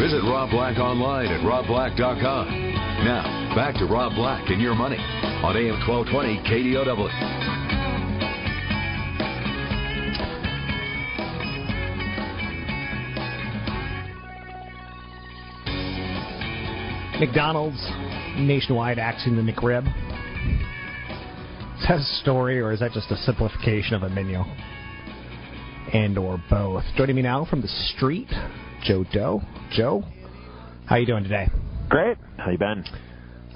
Visit Rob Black online at robblack.com. Now, back to Rob Black and your money on AM 1220 KDOW. McDonald's nationwide axing the McRib. Is that a story, or is that just a simplification of a menu? And or both. Joining me now from the street, Joe Deaux. Joe, how you doing today? Great. How you been?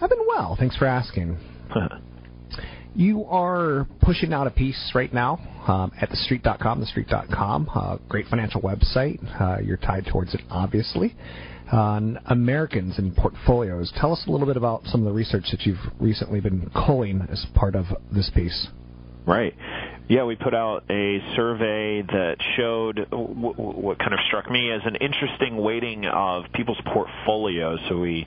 I've been well. Thanks for asking. you are pushing out a piece right now um, at thestreet.com, thestreet.com, uh, great financial website. Uh, you're tied towards it, obviously. On Americans and portfolios. Tell us a little bit about some of the research that you've recently been culling as part of this piece. Right. Yeah, we put out a survey that showed w- w- what kind of struck me as an interesting weighting of people's portfolios. So we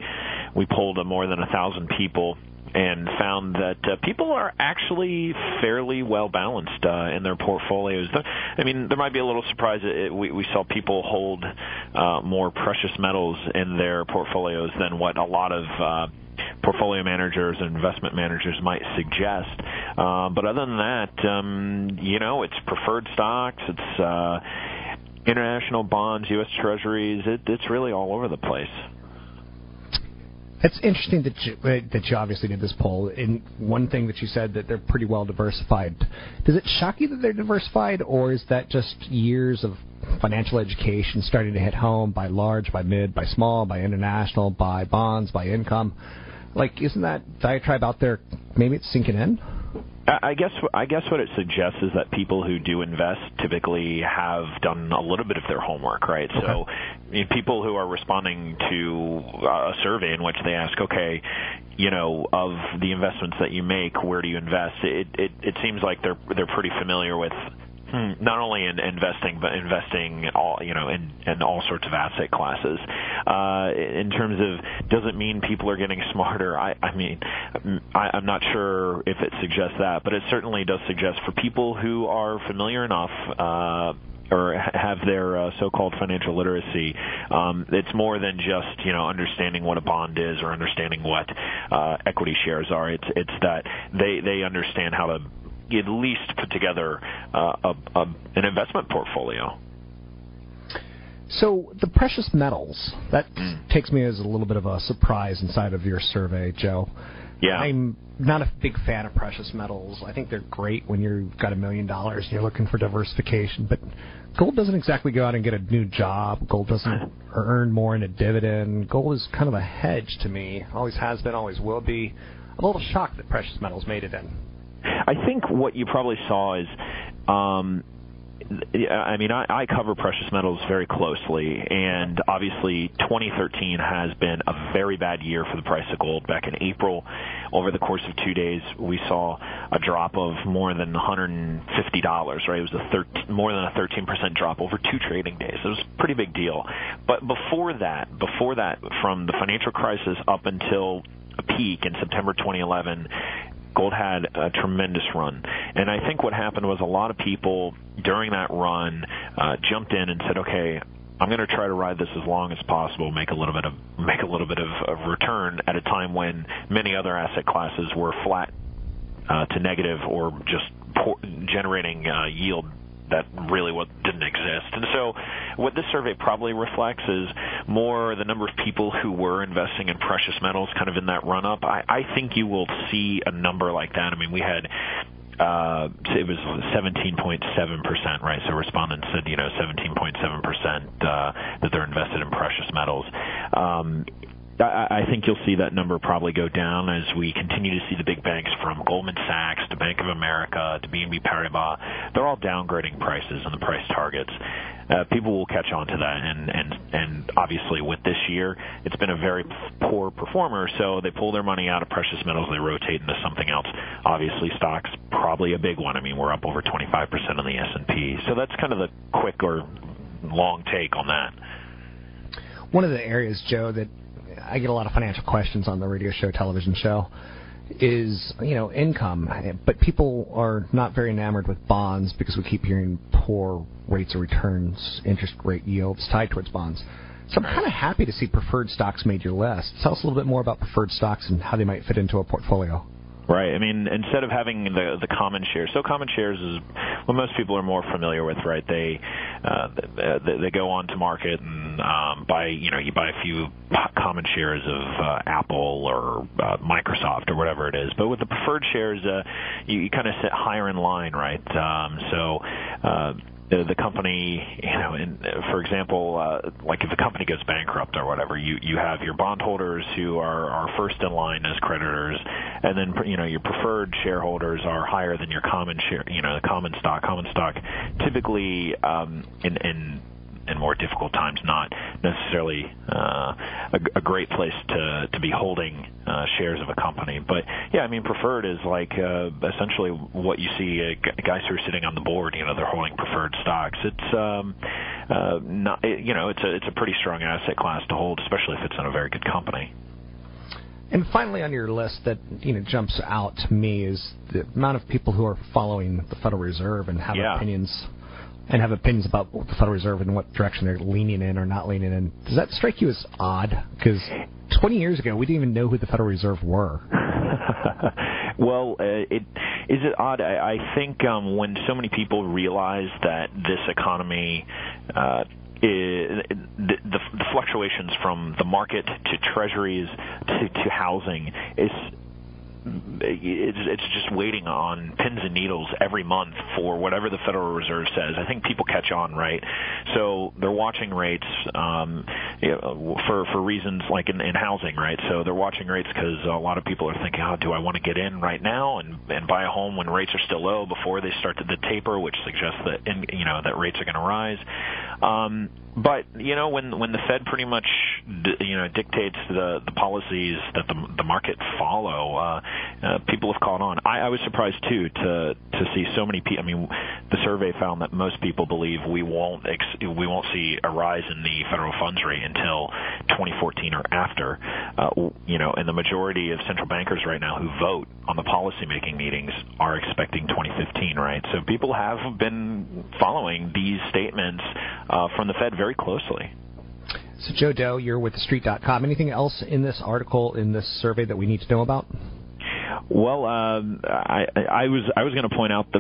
we polled more than a thousand people and found that uh, people are actually fairly well balanced uh, in their portfolios. I mean, there might be a little surprise. It, we, we saw people hold uh, more precious metals in their portfolios than what a lot of uh, portfolio managers and investment managers might suggest. Uh, but other than that, um, you know, it's preferred stocks, it's uh, international bonds, U.S. Treasuries. It, it's really all over the place. It's interesting that you, uh, that you obviously did this poll. And one thing that you said that they're pretty well diversified. Does it shock you that they're diversified, or is that just years of financial education starting to hit home by large, by mid, by small, by international, by bonds, by income? Like, isn't that diatribe out there? Maybe it's sinking in. I guess I guess what it suggests is that people who do invest typically have done a little bit of their homework, right? Okay. So, I mean, people who are responding to uh, a survey in which they ask, okay, you know, of the investments that you make, where do you invest? It it, it seems like they're they're pretty familiar with not only in investing, but investing all you know in, in all sorts of asset classes. Uh, in terms of does it mean people are getting smarter? I, I mean, I, I'm not sure if it suggests that, but it certainly does suggest for people who are familiar enough. Uh, or have their uh, so-called financial literacy. Um, it's more than just you know understanding what a bond is or understanding what uh, equity shares are. It's it's that they they understand how to at least put together uh, a, a, an investment portfolio. So the precious metals that takes me as a little bit of a surprise inside of your survey, Joe. Yeah. I'm not a big fan of precious metals. I think they're great when you've got a million dollars and you're looking for diversification, but gold doesn't exactly go out and get a new job. Gold doesn't earn more in a dividend. Gold is kind of a hedge to me. Always has been, always will be. I'm a little shocked that precious metals made it in. I think what you probably saw is, um, I mean, I, I cover precious metals very closely, and obviously 2013 has been a very bad year for the price of gold. Back in April, over the course of two days, we saw a drop of more than 150 dollars. Right, it was a 13, more than a 13 percent drop over two trading days. It was a pretty big deal. But before that, before that, from the financial crisis up until a peak in September 2011 gold had a tremendous run. And I think what happened was a lot of people during that run uh, jumped in and said, okay, I'm going to try to ride this as long as possible, make a little bit of make a little bit of, of return at a time when many other asset classes were flat uh, to negative or just poor, generating uh, yield that really what didn't exist. And so, what this survey probably reflects is more the number of people who were investing in precious metals, kind of in that run up. I, I think you will see a number like that. I mean, we had uh, it was 17.7%, right? So respondents said, you know, 17.7% uh, that they're invested in precious metals. Um, I think you'll see that number probably go down as we continue to see the big banks from Goldman Sachs to Bank of America to BNP Paribas. They're all downgrading prices and the price targets. Uh, people will catch on to that, and and and obviously with this year, it's been a very poor performer. So they pull their money out of precious metals, and they rotate into something else. Obviously, stocks probably a big one. I mean, we're up over 25% on the S&P. So that's kind of the quick or long take on that. One of the areas, Joe, that I get a lot of financial questions on the radio show, television show, is you know income, but people are not very enamored with bonds because we keep hearing poor rates of returns, interest rate yields tied towards bonds. So I'm kind of happy to see preferred stocks made your list. Tell us a little bit more about preferred stocks and how they might fit into a portfolio. Right. I mean, instead of having the the common shares, so common shares is what most people are more familiar with, right? They uh, they, they go on to market and um, buy, you know, you buy a few common shares of uh, Apple or uh, Microsoft or whatever it is. But with the preferred shares, uh, you, you kind of sit higher in line, right? Um, so. Uh, the, the company, you know, in, for example, uh, like if a company goes bankrupt or whatever, you you have your bondholders who are are first in line as creditors, and then you know your preferred shareholders are higher than your common share, you know, the common stock. Common stock, typically, um, in in in more difficult times, not necessarily uh, a, a great place to to be holding uh, shares of a company. But yeah, I mean, preferred is like uh, essentially what you see uh, guys who are sitting on the board. You know, they're holding preferred stocks. It's um, uh, not you know, it's a it's a pretty strong asset class to hold, especially if it's in a very good company. And finally, on your list that you know jumps out to me is the amount of people who are following the Federal Reserve and have yeah. opinions and have opinions about the Federal Reserve and what direction they're leaning in or not leaning in. Does that strike you as odd? Because 20 years ago, we didn't even know who the Federal Reserve were. well, uh, it is it odd. I, I think um, when so many people realize that this economy. Uh, the, fluctuations from the market to treasuries to, to housing is it's, it's just waiting on pins and needles every month for whatever the Federal Reserve says. I think people catch on, right? So they're watching rates um, you know, for for reasons like in, in housing, right? So they're watching rates because a lot of people are thinking, "Oh, do I want to get in right now and and buy a home when rates are still low before they start to the taper, which suggests that in, you know that rates are going to rise." Um, but you know when when the Fed pretty much you know dictates the the policies that the the market follow, uh, uh, people have caught on. I, I was surprised too to to see so many people. I mean, the survey found that most people believe we won't ex- we won't see a rise in the federal funds rate until 2014 or after. Uh, you know, and the majority of central bankers right now who vote on the policymaking meetings are expecting 2015. Right, so people have been following these statements uh, from the Fed very closely. So, Joe Deaux, you're with TheStreet.com. Anything else in this article, in this survey, that we need to know about? Well, um, I, I was I was going to point out the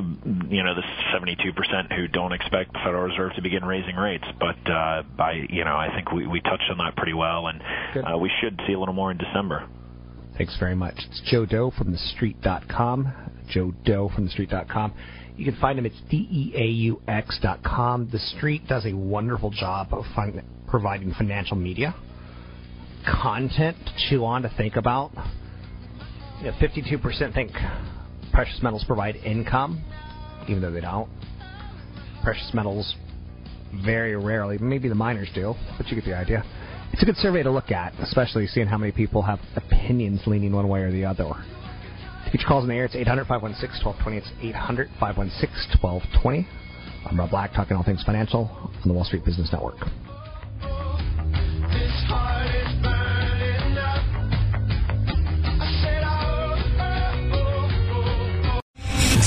you know the 72 percent who don't expect the Federal Reserve to begin raising rates, but uh, I you know I think we, we touched on that pretty well, and uh, we should see a little more in December. Thanks very much. It's Joe Deaux from TheStreet.com. Joe Deaux from TheStreet.com. You can find him at com. The Street does a wonderful job of providing financial media, content to chew on, to think about. You know, 52% think precious metals provide income, even though they don't. Precious metals very rarely, maybe the miners do, but you get the idea. It's a good survey to look at, especially seeing how many people have opinions leaning one way or the other. To get your calls in the air, it's 800 516 1220. It's 800 516 1220. I'm Rob Black, talking all things financial on the Wall Street Business Network.